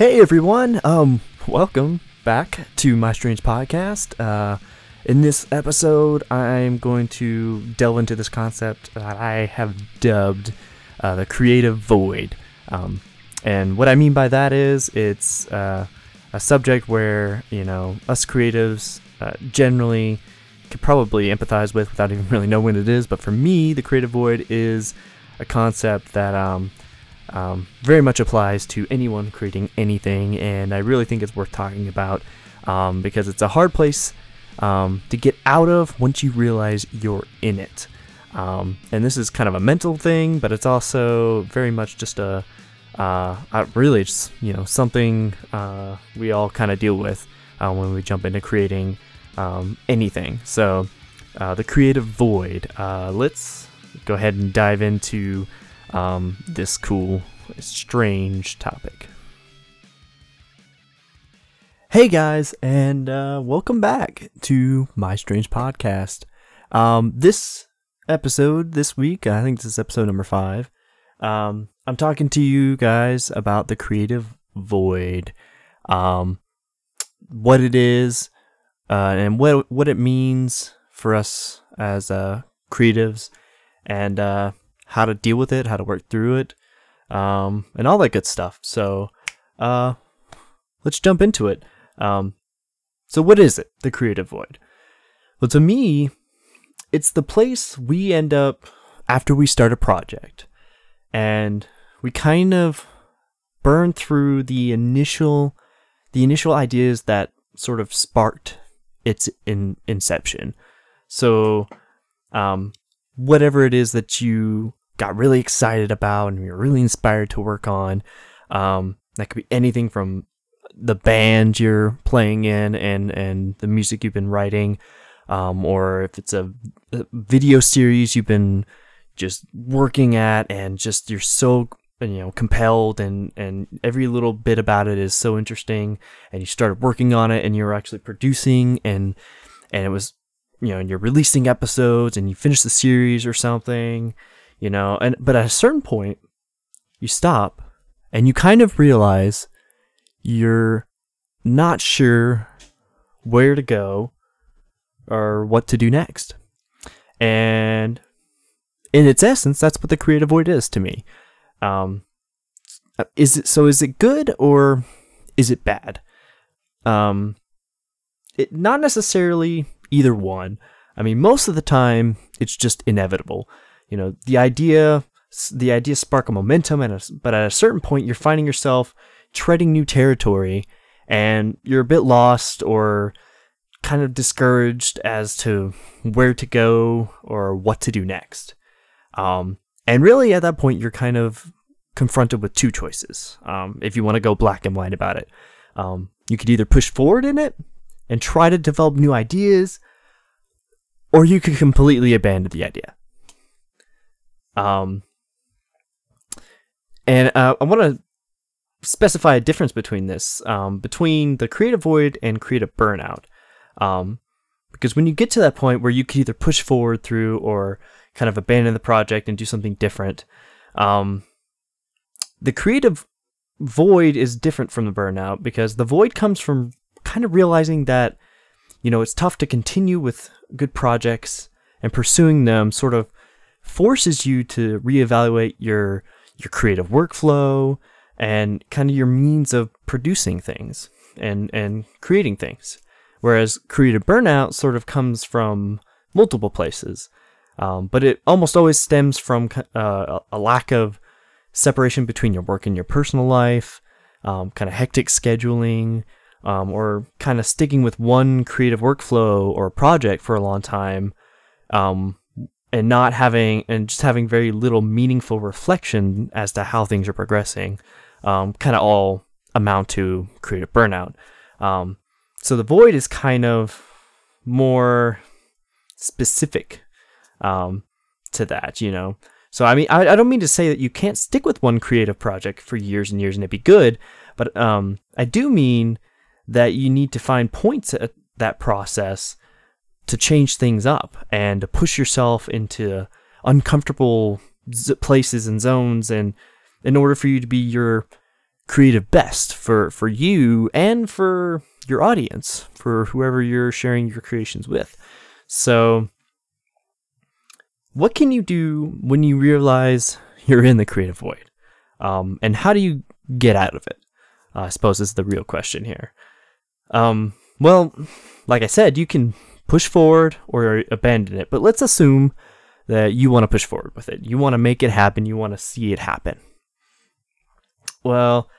Hey everyone, um, welcome back to my strange podcast. Uh, in this episode, I'm going to delve into this concept that I have dubbed uh, the creative void. Um, and what I mean by that is it's uh, a subject where you know us creatives uh, generally could probably empathize with without even really knowing what it is. But for me, the creative void is a concept that um, um, very much applies to anyone creating anything, and I really think it's worth talking about um, because it's a hard place um, to get out of once you realize you're in it. Um, and this is kind of a mental thing, but it's also very much just a uh, really just you know something uh, we all kind of deal with uh, when we jump into creating um, anything. So uh, the creative void. Uh, let's go ahead and dive into um, this cool, strange topic. Hey guys, and uh, welcome back to my strange podcast. Um, this episode this week, I think this is episode number five. Um, I'm talking to you guys about the creative void, um, what it is, uh, and what what it means for us as uh, creatives, and uh, how to deal with it, how to work through it, um, and all that good stuff. So, uh, let's jump into it. Um, so, what is it, the creative void? Well, to me, it's the place we end up after we start a project, and we kind of burn through the initial, the initial ideas that sort of sparked its in inception. So, um, whatever it is that you got really excited about and you're really inspired to work on. Um, that could be anything from the band you're playing in and, and the music you've been writing, um, or if it's a, a video series you've been just working at and just you're so you know compelled and and every little bit about it is so interesting and you started working on it and you're actually producing and and it was you know and you're releasing episodes and you finish the series or something you know? And but at a certain point you stop and you kind of realize you're not sure where to go or what to do next. And in its essence that's what the creative void is to me. Um is it so is it good or is it bad? Um it not necessarily either one. I mean most of the time it's just inevitable you know the idea the idea spark a momentum and but at a certain point you're finding yourself treading new territory and you're a bit lost or kind of discouraged as to where to go or what to do next. Um, and really at that point you're kind of confronted with two choices. Um, if you want to go black and white about it um, you could either push forward in it and try to develop new ideas or you could completely abandon the idea um, and uh, I want to specify a difference between this, um, between the creative void and creative burnout. Um, because when you get to that point where you can either push forward through or kind of abandon the project and do something different, um, the creative void is different from the burnout because the void comes from kind of realizing that, you know, it's tough to continue with good projects and pursuing them sort of forces you to reevaluate your your creative workflow and kind of your means of producing things and and creating things. Whereas creative burnout sort of comes from multiple places, um, but it almost always stems from uh, a lack of separation between your work and your personal life, um, kind of hectic scheduling, um, or kind of sticking with one creative workflow or project for a long time, um, and not having and just having very little meaningful reflection as to how things are progressing um, kind of all amount to creative burnout. Um, so the void is kind of more specific um, to that you know? So i mean I, I don't mean to say that you can't stick with one creative project for years and years and it be good but um, i do mean that you need to find points at that process to change things up and to push yourself into uncomfortable places and zones and in order for you to be your creative best for for you and for your audience, for whoever you're sharing your creations with. So, what can you do when you realize you're in the creative void? Um, and how do you get out of it? I suppose is the real question here. Um, well, like I said, you can push forward or abandon it, but let's assume that you want to push forward with it. You want to make it happen. You want to see it happen. Well,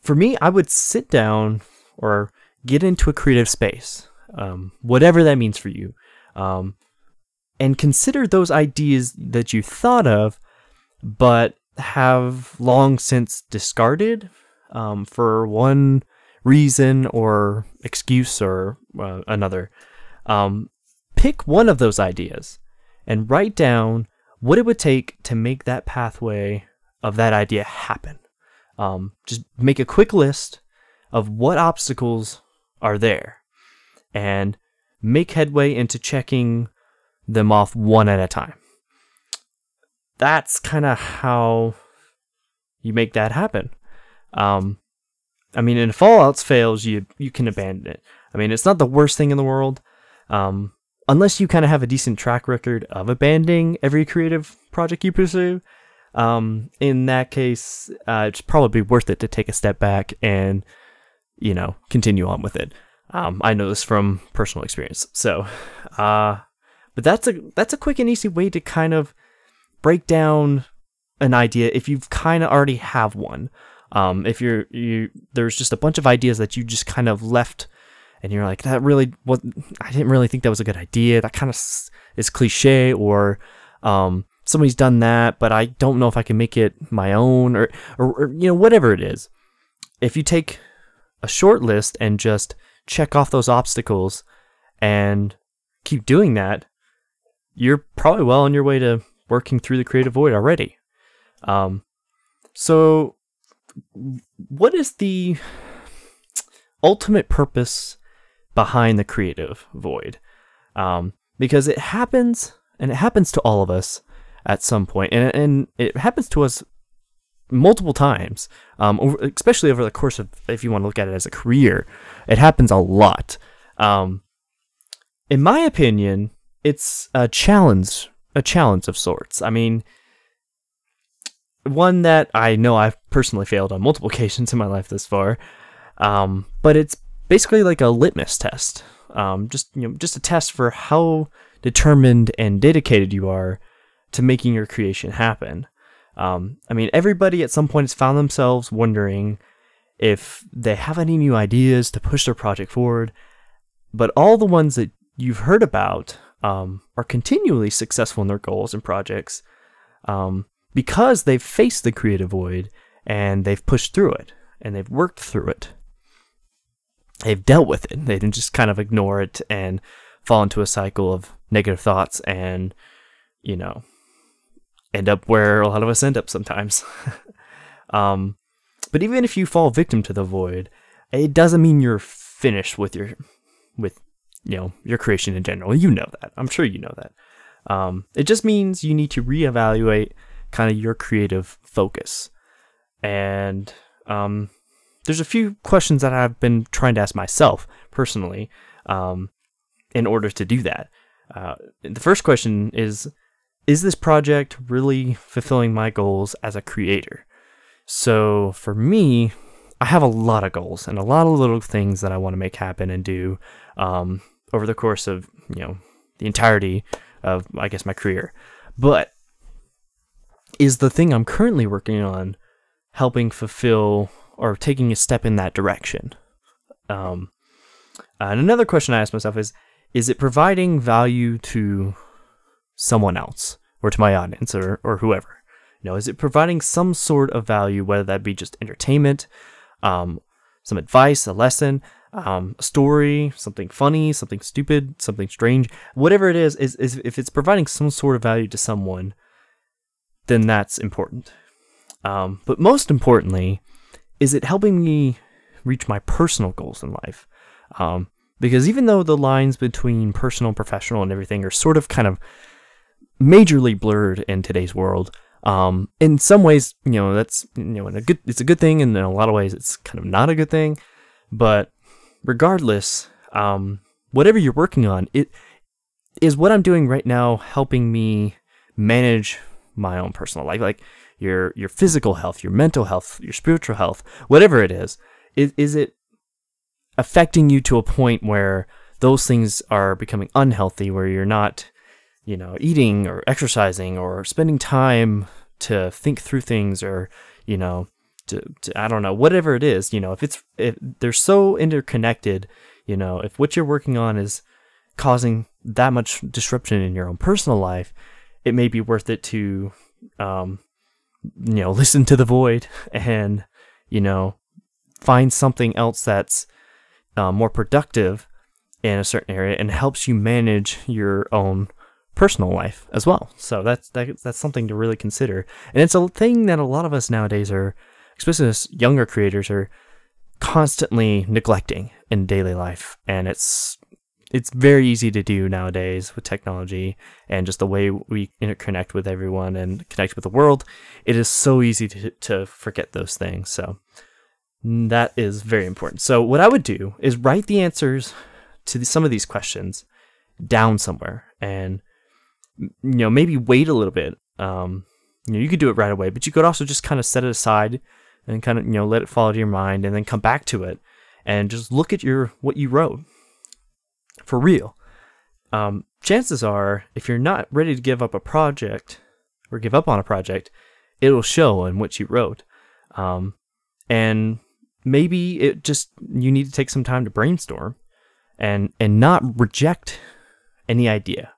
for me, I would sit down or get into a creative space, um, whatever that means for you, um, and consider those ideas that you thought of, but have long since discarded um, for one reason or excuse or uh, another. Um, pick one of those ideas and write down what it would take to make that pathway of that idea happen. Um, just make a quick list of what obstacles are there and make headway into checking them off one at a time. That's kind of how you make that happen. Um, I mean, if all else fails, you you can abandon it. I mean, it's not the worst thing in the world, um, unless you kind of have a decent track record of abandoning every creative project you pursue. Um, in that case, uh, it's probably worth it to take a step back and you know continue on with it. Um, I know this from personal experience. So, uh, but that's a that's a quick and easy way to kind of break down an idea if you've kind of already have one. Um, if you're you there's just a bunch of ideas that you just kind of left and you're like that really what I didn't really think that was a good idea. That kind of is cliche or um, somebody's done that, but I don't know if I can make it my own or, or, or you know whatever it is. If you take a short list and just check off those obstacles and keep doing that, you're probably well on your way to working through the creative void already. Um, so what is the ultimate purpose behind the creative void? Um, because it happens, and it happens to all of us at some point, and and it happens to us multiple times, um, over, especially over the course of if you want to look at it as a career, it happens a lot. Um, in my opinion, it's a challenge, a challenge of sorts. I mean, one that I know I've personally failed on multiple occasions in my life this far. Um, but it's basically like a litmus test. Um, just you know, just a test for how determined and dedicated you are to making your creation happen. Um, I mean, everybody at some point has found themselves wondering if they have any new ideas to push their project forward, but all the ones that you've heard about um, are continually successful in their goals and projects. Um, because they've faced the creative void and they've pushed through it and they've worked through it. They've dealt with it. They didn't just kind of ignore it and fall into a cycle of negative thoughts and, you know, end up where a lot of us end up sometimes. um, but even if you fall victim to the void, it doesn't mean you're finished with your, with, you know, your creation in general. You know that. I'm sure you know that. Um, it just means you need to reevaluate kind of your creative focus. And um, there's a few questions that I've been trying to ask myself personally um, in order to do that. Uh, the first question is Is this project really fulfilling my goals as a creator? So for me, I have a lot of goals and a lot of little things that I want to make happen and do um, over the course of you know the entirety of I guess my career. But is the thing I'm currently working on helping fulfill or taking a step in that direction? Um, and another question I ask myself is is it providing value to someone else or to my audience or, or whoever? You know, is it providing some sort of value, whether that be just entertainment, um, some advice, a lesson, um, a story, something funny, something stupid, something strange, whatever it is, is, is if it's providing some sort of value to someone, then that's important. Um, but most importantly, is it helping me reach my personal goals in life? Um, because even though the lines between personal professional and everything are sort of kind of majorly blurred in today's world, Um, in some ways, you know, that's you know, a good, it's a good thing, and in a lot of ways, it's kind of not a good thing. But regardless, um, whatever you're working on, it is what I'm doing right now helping me manage my own personal life, like your your physical health, your mental health, your spiritual health, whatever it is. Is, is it affecting you to a point where those things are becoming unhealthy, where you're not, you know, eating or exercising or spending time to think through things or, you know, to, to I don't know, whatever it is, you know, if it's if they're so interconnected, you know, if what you're working on is causing that much disruption in your own personal life, it may be worth it to um you know, listen to the void and, you know, find something else that's uh, more productive in a certain area and helps you manage your own personal life as well. So that's that, that's something to really consider, and it's a thing that a lot of us nowadays are, especially younger creators, are constantly neglecting in daily life, and it's it's very easy to do nowadays with technology and just the way we interconnect with everyone and connect with the world. It is so easy to to forget those things. So that is very important. So what I would do is write the answers to some of these questions down somewhere and you know maybe wait a little bit um, you know you could do it right away but you could also just kind of set it aside and kind of you know let it fall to your mind and then come back to it and just look at your what you wrote for real. Um, chances are if you're not ready to give up a project or give up on a project it'll show in what you wrote. Um, and maybe it just you need to take some time to brainstorm and and not reject any idea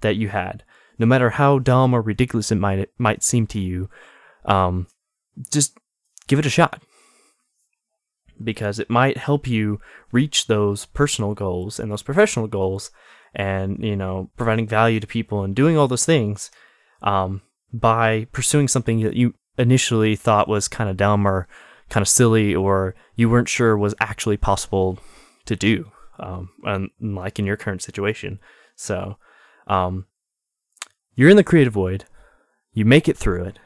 that you had, no matter how dumb or ridiculous it might it might seem to you. Um, just give it a shot because it might help you reach those personal goals and those professional goals, and you know providing value to people and doing all those things um, by pursuing something that you initially thought was kind of dumb or kind of silly or you weren't sure was actually possible to do um, and like in your current situation. So, um, you're in the creative void, you make it through it,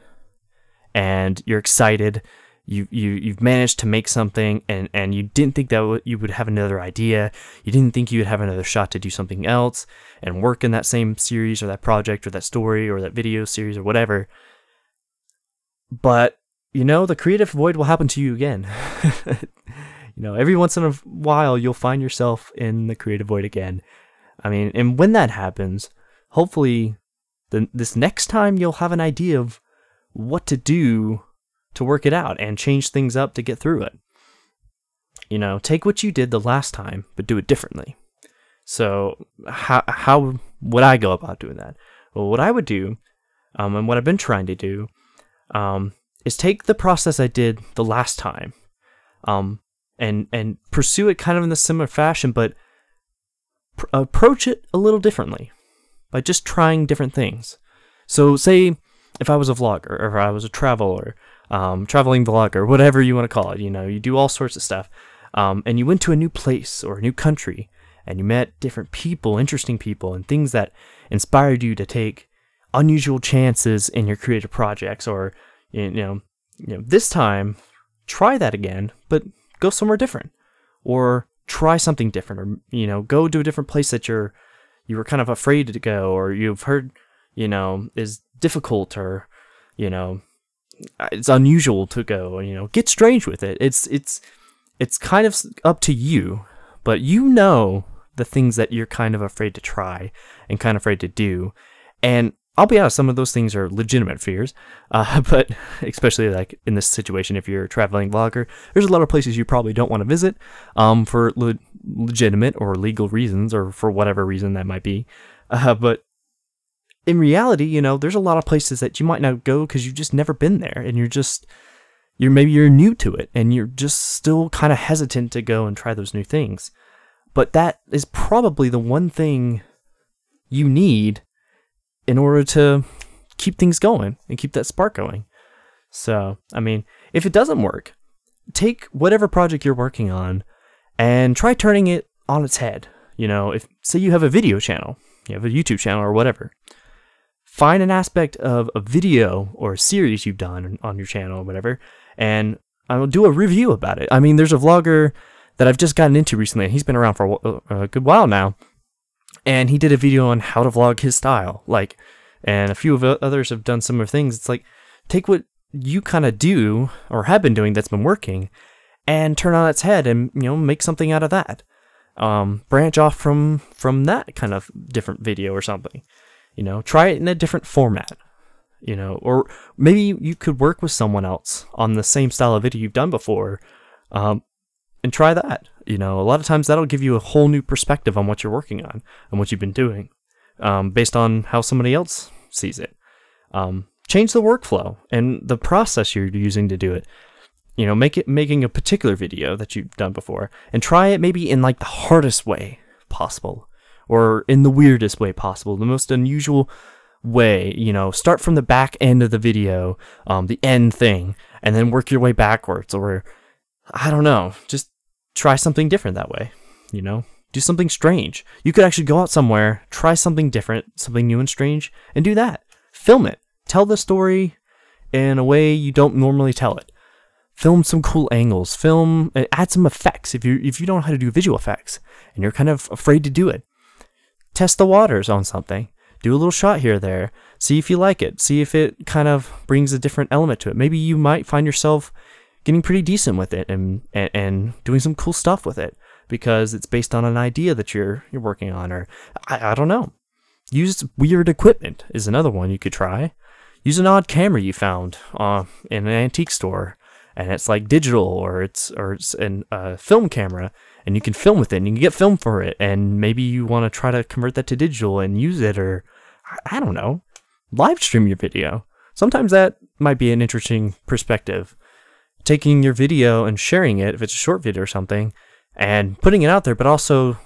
and you're excited. You you you've managed to make something, and and you didn't think that you would have another idea. You didn't think you would have another shot to do something else and work in that same series or that project or that story or that video series or whatever. But you know, the creative void will happen to you again. you know, every once in a while you'll find yourself in the creative void again. I mean, and when that happens, hopefully the, this next time you'll have an idea of what to do to work it out and change things up to get through it. You know, take what you did the last time, but do it differently. So, how how would I go about doing that? Well, what I would do, um, and what I've been trying to do, um, is take the process I did the last time, um, and and pursue it kind of in the similar fashion, but pr- approach it a little differently by just trying different things. So, say if I was a vlogger, or if I was a traveler, um, traveling vlogger, whatever you want to call it, you know, you do all sorts of stuff, um, and you went to a new place or a new country, and you met different people, interesting people, and things that inspired you to take unusual chances in your creative projects, or you know, you know, this time try that again, but go somewhere different or try something different or you know go to a different place that you're you were kind of afraid to go or you've heard you know is difficult or you know it's unusual to go you know get strange with it it's it's it's kind of up to you but you know the things that you're kind of afraid to try and kind of afraid to do and I'll be honest, some of those things are legitimate fears, uh, but especially like in this situation, if you're a traveling vlogger, there's a lot of places you probably don't want to visit um, for le- legitimate or legal reasons or for whatever reason that might be. Uh, but in reality, you know, there's a lot of places that you might not go because you've just never been there and you're just, you're maybe you're new to it and you're just still kind of hesitant to go and try those new things. But that is probably the one thing you need in order to keep things going and keep that spark going. So, I mean, if it doesn't work, take whatever project you're working on and try turning it on its head. You know, if say you have a video channel, you have a YouTube channel or whatever, find an aspect of a video or a series you've done on your channel or whatever, and I will do a review about it. I mean, there's a vlogger that I've just gotten into recently, and he's been around for a, a good while now, and he did a video on how to vlog his style, like, and a few of others have done similar things. It's like take what you kind of do or have been doing that's been working, and turn on its head and you know make something out of that. Um, branch off from from that kind of different video or something. You know, try it in a different format. You know, or maybe you could work with someone else on the same style of video you've done before, um, and try that. You know, a lot of times that'll give you a whole new perspective on what you're working on and what you've been doing, um, based on how somebody else sees it. Um, change the workflow and the process you're using to do it you know make it making a particular video that you've done before and try it maybe in like the hardest way possible or in the weirdest way possible the most unusual way you know start from the back end of the video um, the end thing and then work your way backwards or i don't know just try something different that way you know? Do something strange. You could actually go out somewhere try something different something new and strange and do that. Film it. Tell the story in a way you don't normally tell it. Film some cool angles, film, uh, add some effects if you if you don't know how to do visual effects and you're kind of afraid to do it. Test the waters on something. Do a little shot here there. See if you like it. See if it kind of brings a different element to it. Maybe you might find yourself getting pretty decent with it and, and, and doing some cool stuff with it because it's based on an idea that you're you're working on or I, I don't know. Use weird equipment is another one you could try. Use an odd camera you found uh, in an antique store and it's like digital or it's or it's a uh, film camera and you can film with it and you can get film for it and maybe you want to try to convert that to digital and use it or I don't know live stream your video sometimes that might be an interesting perspective taking your video and sharing it if it's a short video or something and putting it out there but also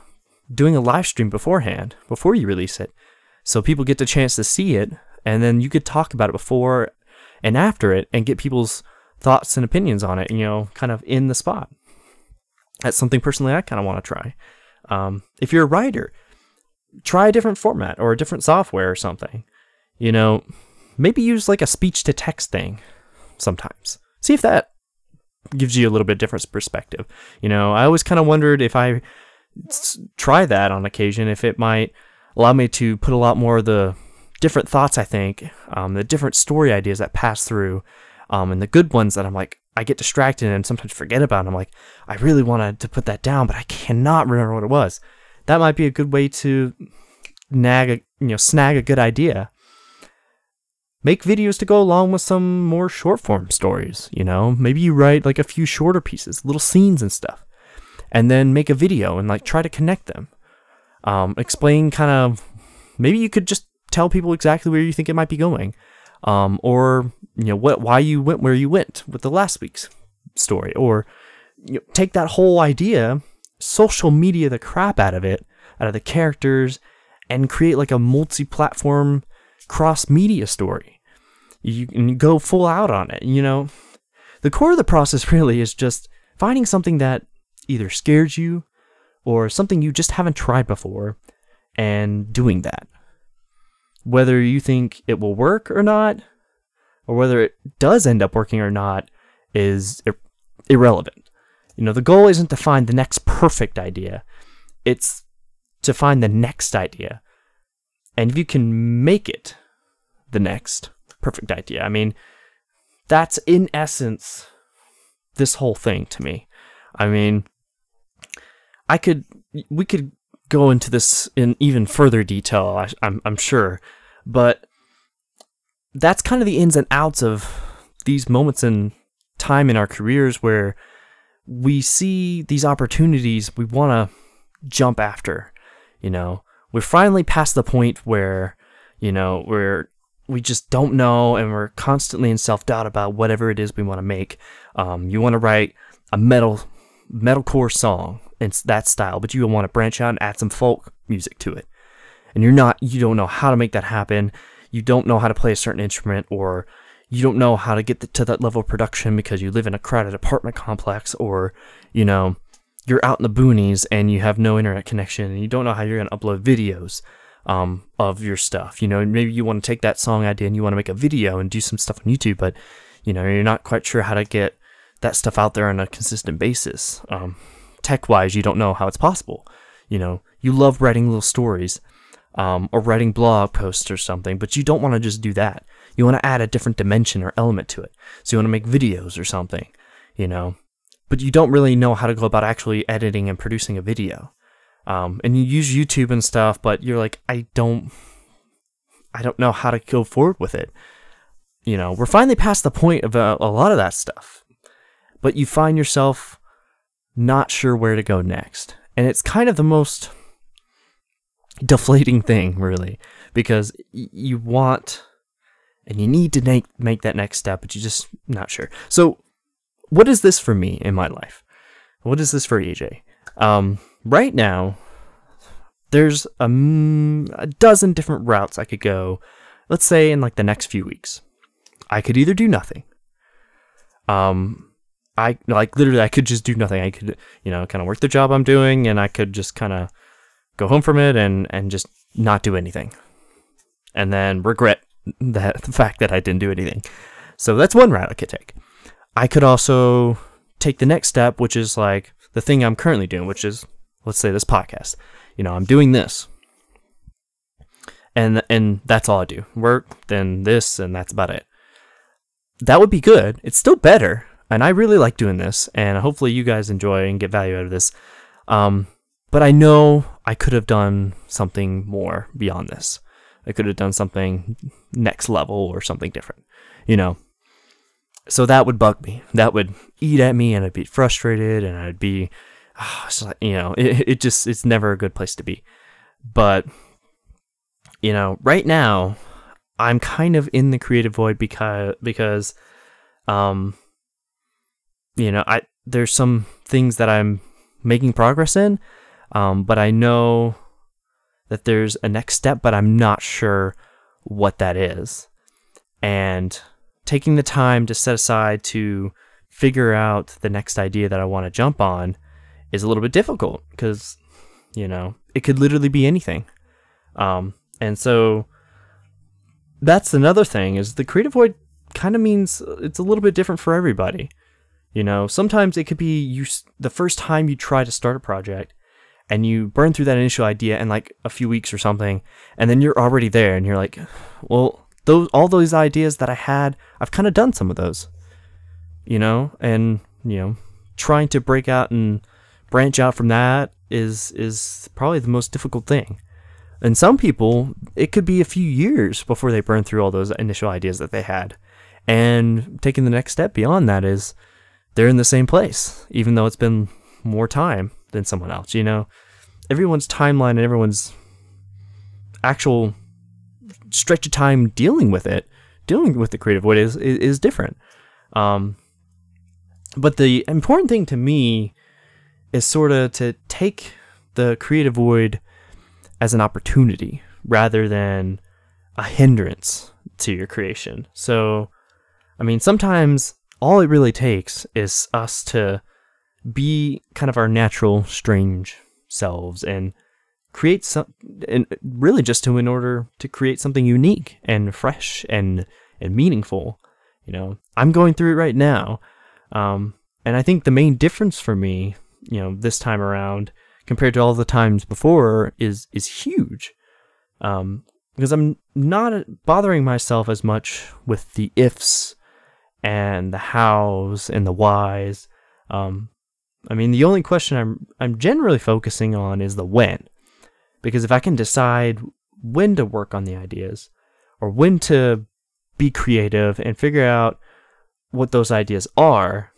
doing a live stream beforehand before you release it so people get the chance to see it and then you could talk about it before and after it and get people's thoughts and opinions on it, you know, kind of in the spot. That's something personally I kind of want to try. Um, if you're a writer, try a different format or a different software or something. You know, maybe use like a speech to text thing sometimes. See if that gives you a little bit different perspective. You know, I always kind of wondered if I try that on occasion, if it might allow me to put a lot more of the different thoughts I think, um, the different story ideas that pass through um, and the good ones that I'm like, I get distracted and sometimes forget about. And I'm like, I really wanted to put that down, but I cannot remember what it was. That might be a good way to nag a, you know, snag a good idea. Make videos to go along with some more short form stories, you know? Maybe you write like a few shorter pieces, little scenes and stuff. And then make a video and like try to connect them. Um, explain kind of maybe you could just tell people exactly where you think it might be going um, or you know what why you went where you went with the last week's story, or you know, take that whole idea, social media the crap out of it, out of the characters, and create like a multi-platform cross-media story. You can go full out on it. You know, the core of the process really is just finding something that either scares you or something you just haven't tried before and doing that whether you think it will work or not, or whether it does end up working or not, is ir- irrelevant. You know, the goal isn't to find the next perfect idea, it's to find the next idea. And if you can make it the next perfect idea, I mean, that's in essence this whole thing to me. I mean, I could, we could go into this in even further detail, I, I'm, I'm sure, but that's kind of the ins and outs of these moments in time in our careers where we see these opportunities we want to jump after. You know, we're finally past the point where, you know, we're we just don't know and we're constantly in self-doubt about whatever it is we want to make. Um, you want to write a metal metalcore song in that style, but you want to branch out and add some folk music to it and you're not you don't know how to make that happen you don't know how to play a certain instrument or you don't know how to get to that level of production because you live in a crowded apartment complex or you know you're out in the boonies and you have no internet connection and you don't know how you're going to upload videos um, of your stuff. You know, maybe you want to take that song idea and you want to make a video and do some stuff on YouTube, but you know, you're not quite sure how to get that stuff out there on a consistent basis. Um, tech wise, you don't know how it's possible. You know, you love writing little stories um, or writing blog posts or something, but you don't want to just do that. You want to add a different dimension or element to it. So you want to make videos or something, you know, but you don't really know how to go about actually editing and producing a video. Um, and you use YouTube and stuff, but you're like, I don't, I don't know how to go forward with it. You know, we're finally past the point of a, uh, a lot of that stuff, but you find yourself not sure where to go next. And it's kind of the most deflating thing, really, because you want and you need to make, make that next step, but you're just not sure. So, what is this for me in my life? What is this for AJ? Um, right now, there's a, a dozen different routes I could go. Let's say in like the next few weeks, I could either do nothing. Um, I like literally I could just do nothing. I could you know kind of work the job I'm doing, and I could just kind of go home from it and and just not do anything, and then regret that the fact that I didn't do anything. So that's one route I could take. I could also take the next step, which is like the thing I'm currently doing, which is let's say this podcast. You know, I'm doing this. And and that's all I do. Work, then this, and that's about it. That would be good. It's still better. And I really like doing this, and hopefully you guys enjoy and get value out of this. Um, but I know I could have done something more beyond this. I could have done something next level or something different, you know. So that would bug me. That would eat at me, and I'd be frustrated, and I'd be like, you know, it, it just it's never a good place to be. But you know, right now I'm kind of in the creative void because because um you know, I there's some things that I'm making progress in, um, but I know that there's a next step, but I'm not sure what that is. And taking the time to set aside to figure out the next idea that I want to jump on is a little bit difficult because you know it could literally be anything um, and so that's another thing is the creative void kind of means it's a little bit different for everybody you know sometimes it could be you the first time you try to start a project and you burn through that initial idea in like a few weeks or something and then you're already there and you're like well those all those ideas that i had i've kind of done some of those you know and you know trying to break out and branch out from that is is probably the most difficult thing. And some people, it could be a few years before they burn through all those initial ideas that they had. And taking the next step beyond that is they're in the same place, even though it's been more time than someone else. You know, everyone's timeline and everyone's actual stretch of time dealing with it, dealing with the creative void is, is, is different. Um, but the important thing to me is sort of to take the creative void as an opportunity rather than a hindrance to your creation. So, I mean, sometimes all it really takes is us to be kind of our natural, strange selves and create some, and really just to in order to create something unique and fresh and and meaningful. You know, I'm going through it right now, um, and I think the main difference for me you know this time around compared to all the times before is is huge. Um, because I'm not bothering myself as much with the ifs and the hows and the whys. Um, I mean, the only question I'm I'm generally focusing on is the when, because if I can decide when to work on the ideas or when to be creative and figure out what those ideas are,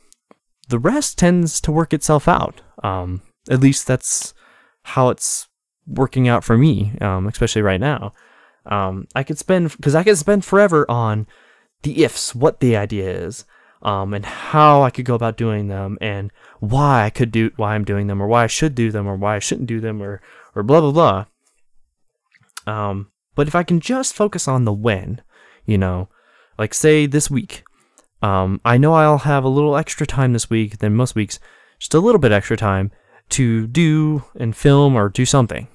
the rest tends to work itself out. Um, at least that's how it's working out for me, um, especially right now. Um, I could spend because I could spend forever on the ifs, what the idea is, um, and how I could go about doing them, and why I could do why I'm doing them, or why I should do them, or why I shouldn't do them, or or blah blah blah. Um, but if I can just focus on the when, you know, like say this week, um, I know I'll have a little extra time this week than most weeks, just a little bit extra time to do and film or do something.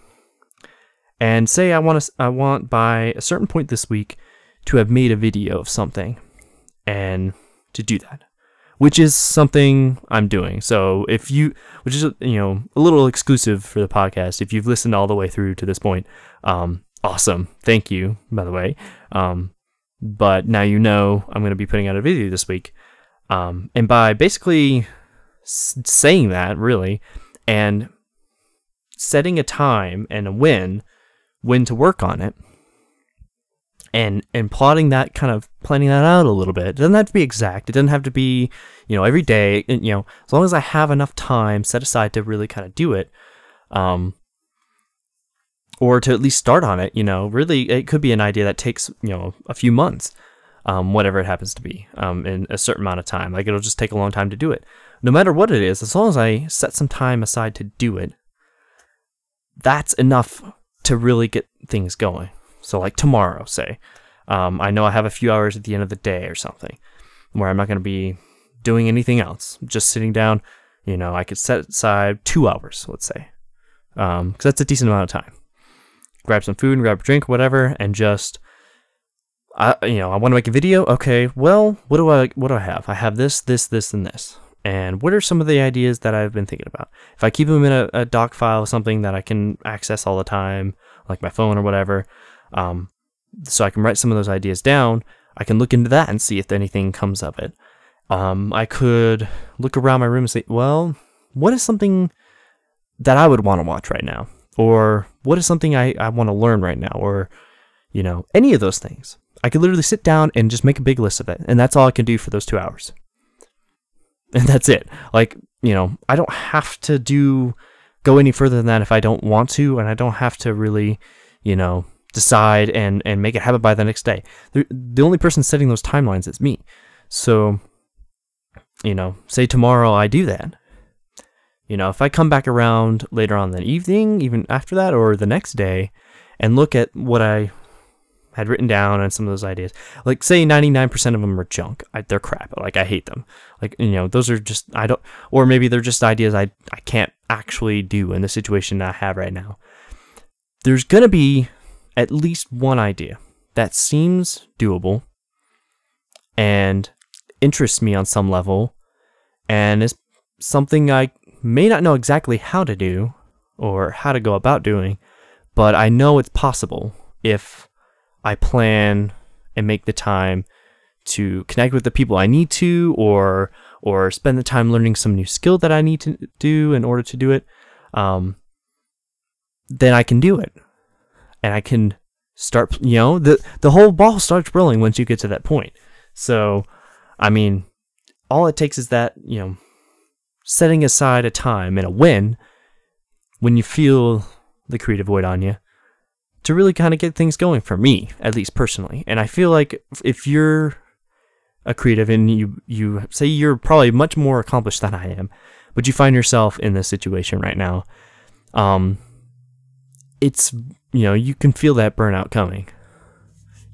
and say I want to, I want by a certain point this week to have made a video of something, and to do that, which is something I'm doing. So if you, which is you know a little exclusive for the podcast, if you've listened all the way through to this point, um, awesome, thank you by the way. Um, but now you know I'm going to be putting out a video this week, um, and by basically s- saying that really, and setting a time and a when when to work on it and and plotting that kind of planning that out a little bit. It doesn't have to be exact. It doesn't have to be, you know, every day, you know, as long as I have enough time set aside to really kind of do it. Um or to at least start on it, you know, really it could be an idea that takes, you know, a few months. Um, whatever it happens to be, um, in a certain amount of time. Like it'll just take a long time to do it. No matter what it is, as long as I set some time aside to do it, that's enough to really get things going. So like tomorrow, say, um, I know I have a few hours at the end of the day or something where I'm not going to be doing anything else, just sitting down. You know, I could set aside two hours, let's say, because um, that's a decent amount of time. Grab some food, grab a drink, whatever, and just, I, you know, I want to make a video. Okay, well, what do I, what do I have? I have this, this, this, and this. And what are some of the ideas that I've been thinking about? If I keep them in a, a doc file, something that I can access all the time, like my phone or whatever, um, so I can write some of those ideas down. I can look into that and see if anything comes of it. Um, I could look around my room and say, well, what is something that I would want to watch right now? Or what is something I, I want to learn right now? Or, you know, any of those things. I could literally sit down and just make a big list of it. And that's all I can do for those two hours. And that's it. Like, you know, I don't have to do, go any further than that if I don't want to. And I don't have to really, you know, decide and and make it happen by the next day. The, the only person setting those timelines is me. So, you know, say tomorrow I do that. You know, if I come back around later on the evening, even after that, or the next day, and look at what I had written down and some of those ideas, like say 99% of them are junk. I, they're crap. Like I hate them. Like, you know, those are just, I don't, or maybe they're just ideas I, I can't actually do in the situation I have right now. There's going to be at least one idea that seems doable and interests me on some level and is something I may not know exactly how to do or how to go about doing, but I know it's possible if I plan and make the time to connect with the people I need to or or spend the time learning some new skill that I need to do in order to do it. Um, then I can do it and I can start, you know, the the whole ball starts rolling once you get to that point. So, I mean, all it takes is that, you know, setting aside a time and a win when you feel the creative void on you to really kind of get things going for me, at least personally. And I feel like if you're a creative and you you say you're probably much more accomplished than I am, but you find yourself in this situation right now, um, it's you know you can feel that burnout coming.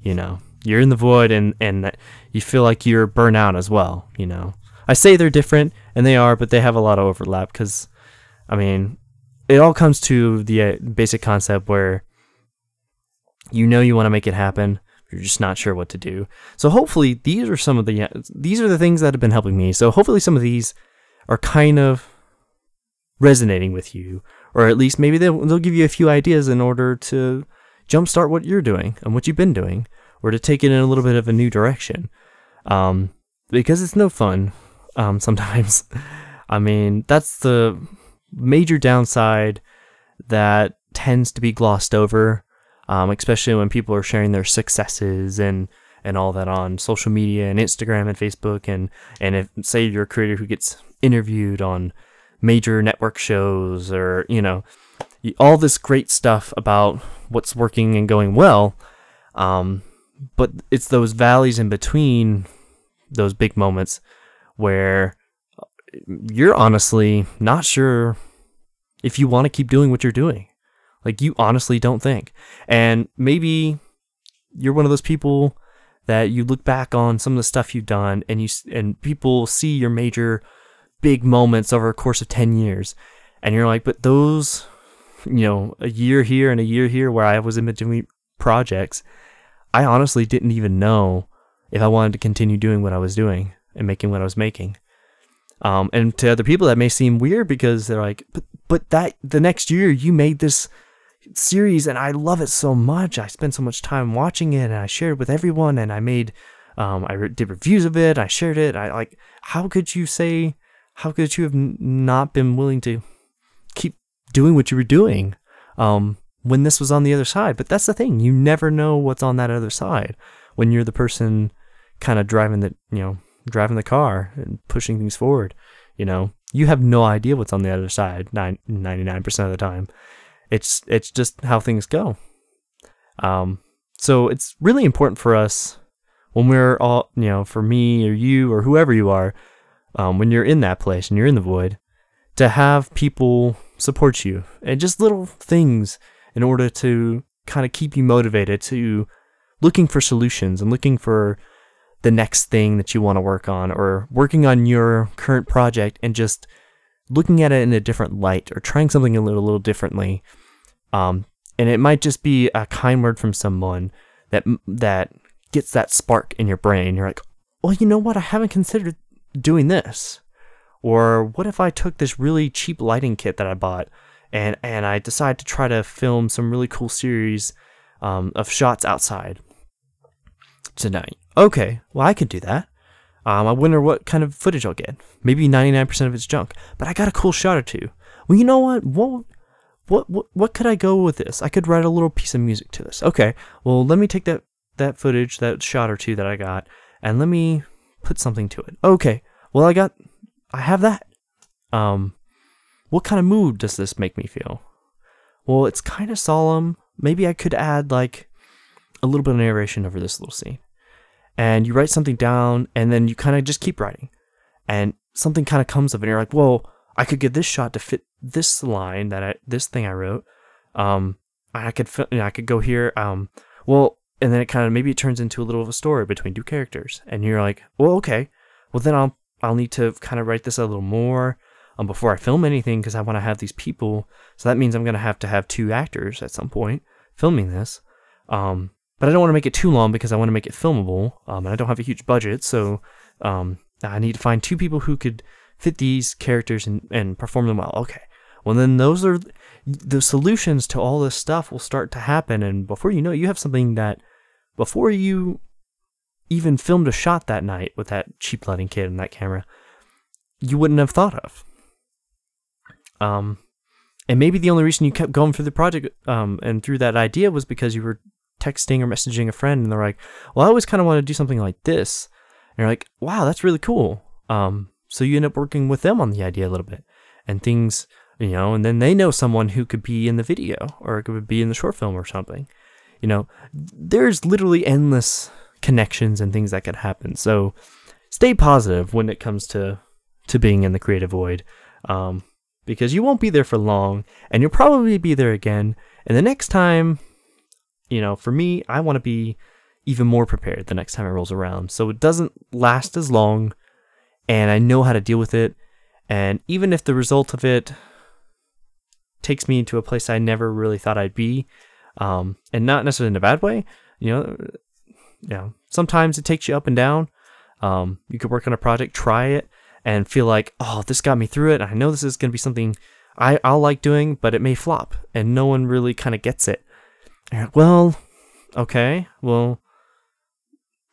You know you're in the void and and you feel like you're burnout as well. You know I say they're different and they are, but they have a lot of overlap because I mean it all comes to the uh, basic concept where you know you want to make it happen you're just not sure what to do so hopefully these are some of the these are the things that have been helping me so hopefully some of these are kind of resonating with you or at least maybe they'll, they'll give you a few ideas in order to jumpstart what you're doing and what you've been doing or to take it in a little bit of a new direction. Um, because it's no fun um, sometimes. I mean that's the major downside that tends to be glossed over um, especially when people are sharing their successes and and all that on social media and Instagram and Facebook and and if say you're a creator who gets interviewed on major network shows or you know all this great stuff about what's working and going well um, but it's those valleys in between those big moments where you're honestly not sure if you want to keep doing what you're doing like you honestly don't think. And maybe you're one of those people that you look back on some of the stuff you've done and you and people see your major big moments over a course of 10 years and you're like, "But those you know, a year here and a year here where I was in between projects, I honestly didn't even know if I wanted to continue doing what I was doing and making what I was making. Um, and to other people, that may seem weird because they're like, but, but that the next year you made this series and I love it so much. I spent so much time watching it and I shared it with everyone and I made, um, I re- did reviews of it. I shared it. I like, how could you say, how could you have not been willing to keep doing what you were doing? Um, when this was on the other side. But that's the thing. You never know what's on that other side when you're the person kind of driving the, you know, driving the car and pushing things forward. You know, you have no idea what's on the other side 99% of the time. It's it's just how things go. Um, so it's really important for us when we're all, you know, for me or you or whoever you are, um, when you're in that place and you're in the void, to have people support you and just little things in order to kind of keep you motivated to looking for solutions and looking for the next thing that you want to work on or working on your current project and just looking at it in a different light or trying something a little, a little differently. Um, and it might just be a kind word from someone that that gets that spark in your brain. You're like, well, you know what? I haven't considered doing this. Or what if I took this really cheap lighting kit that I bought and and I decide to try to film some really cool series um, of shots outside tonight. Okay, well, I could do that. Um, I wonder what kind of footage I'll get. Maybe 99% of it's junk, but I got a cool shot or two. Well, you know what? What, what, what, what could I go with this? I could write a little piece of music to this. Okay, well, let me take that, that footage, that shot or two that I got, and let me put something to it. Okay, well, I got, I have that. Um, what kind of mood does this make me feel? Well, it's kind of solemn. Maybe I could add like a little bit of narration over this little scene and you write something down and then you kind of just keep writing and something kind of comes of it and you're like well i could get this shot to fit this line that i this thing i wrote um i could you know, i could go here um well and then it kind of maybe it turns into a little of a story between two characters and you're like well okay well then i'll i'll need to kind of write this a little more um, before i film anything because i want to have these people so that means i'm going to have to have two actors at some point filming this um but I don't want to make it too long because I want to make it filmable. Um, and I don't have a huge budget, so um, I need to find two people who could fit these characters and, and perform them well. Okay. Well, then those are the solutions to all this stuff will start to happen, and before you know, it, you have something that before you even filmed a shot that night with that cheap lighting kit and that camera, you wouldn't have thought of. Um, and maybe the only reason you kept going through the project um, and through that idea was because you were texting or messaging a friend and they're like, well, I always kind of want to do something like this. And you're like, wow, that's really cool. Um, so you end up working with them on the idea a little bit and things, you know, and then they know someone who could be in the video or could be in the short film or something. You know, there's literally endless connections and things that could happen. So stay positive when it comes to to being in the creative void. Um, because you won't be there for long and you'll probably be there again. And the next time you know, for me, I want to be even more prepared the next time it rolls around. So it doesn't last as long and I know how to deal with it. And even if the result of it takes me into a place I never really thought I'd be, um, and not necessarily in a bad way, you know, you know, sometimes it takes you up and down. Um, you could work on a project, try it, and feel like, oh, this got me through it. I know this is going to be something I, I'll like doing, but it may flop, and no one really kind of gets it well, okay, well,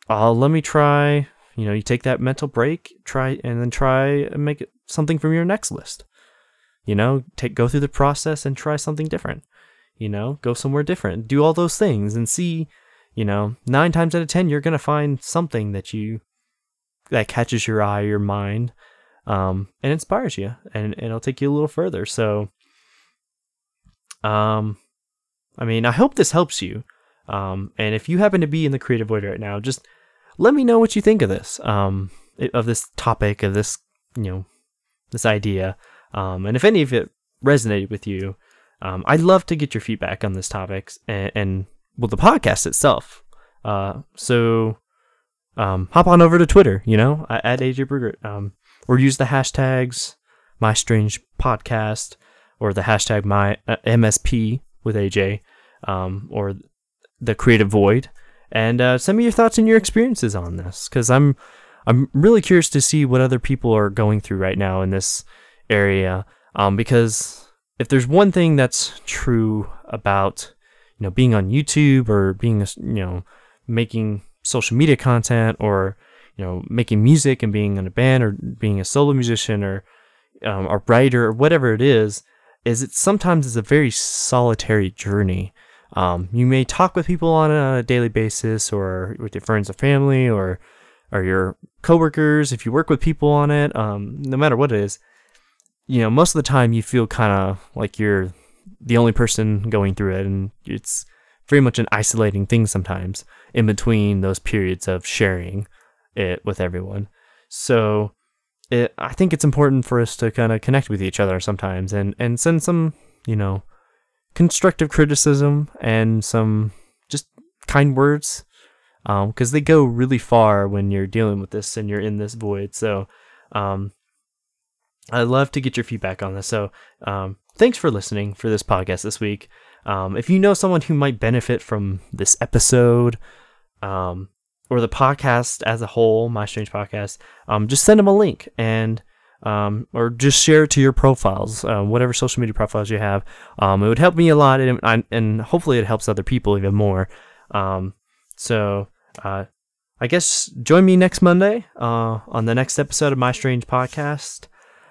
uh, let me try. You know, you take that mental break, try, and then try and make it something from your next list. You know, take go through the process and try something different. You know, go somewhere different, do all those things, and see. You know, nine times out of ten, you're gonna find something that you that catches your eye, your mind, um, and inspires you, and, and it'll take you a little further. So, um, I mean, I hope this helps you. Um, and if you happen to be in the creative void right now, just let me know what you think of this, um, of this topic, of this, you know, this idea. Um, and if any of it resonated with you, um, I'd love to get your feedback on this topic and, and well, the podcast itself. Uh, so um, hop on over to Twitter, you know, at AJ Brugert, um, or use the hashtags My Strange Podcast or the hashtag my uh, MSP with AJ, um, or the Creative Void, and uh, send me your thoughts and your experiences on this because I'm I'm really curious to see what other people are going through right now in this area. Um, because if there's one thing that's true about you know being on YouTube or being you know making social media content or you know making music and being in a band or being a solo musician or um, a writer or whatever it is is it sometimes is a very solitary journey. Um, you may talk with people on a daily basis or with your friends or family or or your coworkers if you work with people on it um, no matter what it is you know most of the time you feel kind of like you're the only person going through it and it's very much an isolating thing sometimes in between those periods of sharing it with everyone so it, i think it's important for us to kind of connect with each other sometimes and and send some you know constructive criticism and some just kind words because um, they go really far when you're dealing with this and you're in this void. So um, I'd love to get your feedback on this. So um, thanks for listening for this podcast this week. Um, if you know someone who might benefit from this episode um, or the podcast as a whole, My Strange Podcast, um, just send them a link and um, or just share it to your profiles, uh, whatever social media profiles you have. Um, it would help me a lot, and, and hopefully it helps other people even more. So uh, I guess join me next Monday uh, on the next episode of My Strange Podcast,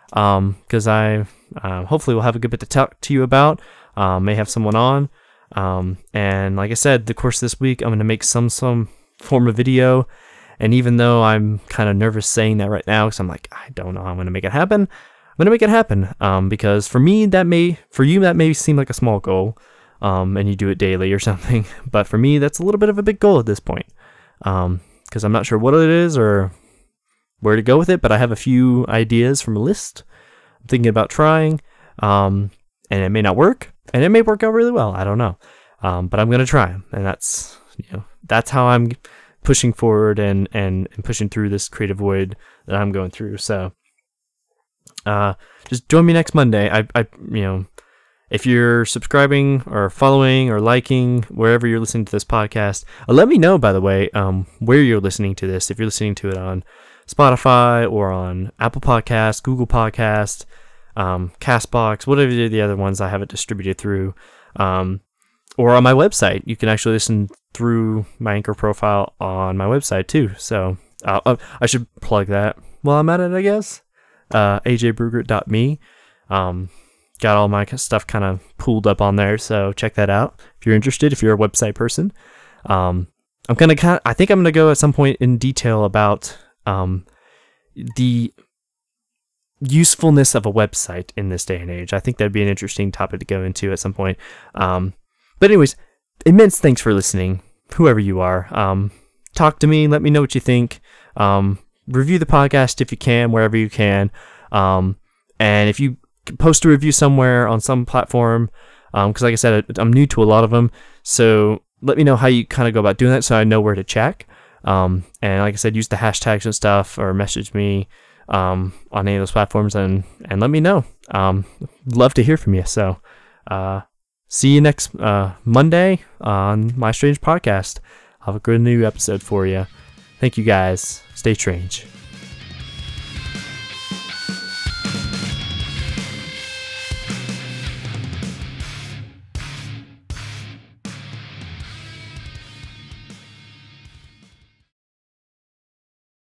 because um, I uh, hopefully will have a good bit to talk to you about. Uh, may have someone on, um, and like I said, the course this week I'm going to make some some form of video and even though I'm kind of nervous saying that right now, because I'm like, I don't know I'm going to make it happen, I'm going to make it happen. Um, because for me, that may, for you, that may seem like a small goal, um, and you do it daily or something. But for me, that's a little bit of a big goal at this point. Um, because I'm not sure what it is or where to go with it, but I have a few ideas from a list. I'm thinking about trying, um, and it may not work, and it may work out really well. I don't know, um, but I'm gonna try, and that's you know that's how I'm pushing forward and, and, and pushing through this creative void that I'm going through. So, uh, just join me next Monday. I, I, you know, if you're subscribing or following or liking wherever you're listening to this podcast, uh, let me know, by the way, um, where you're listening to this. If you're listening to it on Spotify or on Apple Podcast, Google Podcast, um, Castbox, whatever the other ones I have it distributed through. Um, or on my website. You can actually listen through my Anchor profile on my website too. So uh, uh, I should plug that while I'm at it, I guess. Uh, ajbrugert.me. Um, got all my stuff kind of pooled up on there, so check that out if you're interested. If you're a website person, um, I'm gonna kind. I think I'm gonna go at some point in detail about um, the usefulness of a website in this day and age. I think that'd be an interesting topic to go into at some point. Um, but anyways, immense thanks for listening, whoever you are. Um, talk to me, let me know what you think. Um, review the podcast if you can, wherever you can. Um, and if you post a review somewhere on some platform, because um, like I said, I'm new to a lot of them, so let me know how you kind of go about doing that, so I know where to check. Um, and like I said, use the hashtags and stuff, or message me um, on any of those platforms, and and let me know. Um, love to hear from you. So, uh, see you next uh, Monday on My Strange Podcast. I'll have a good new episode for you. Thank you guys. Stay strange.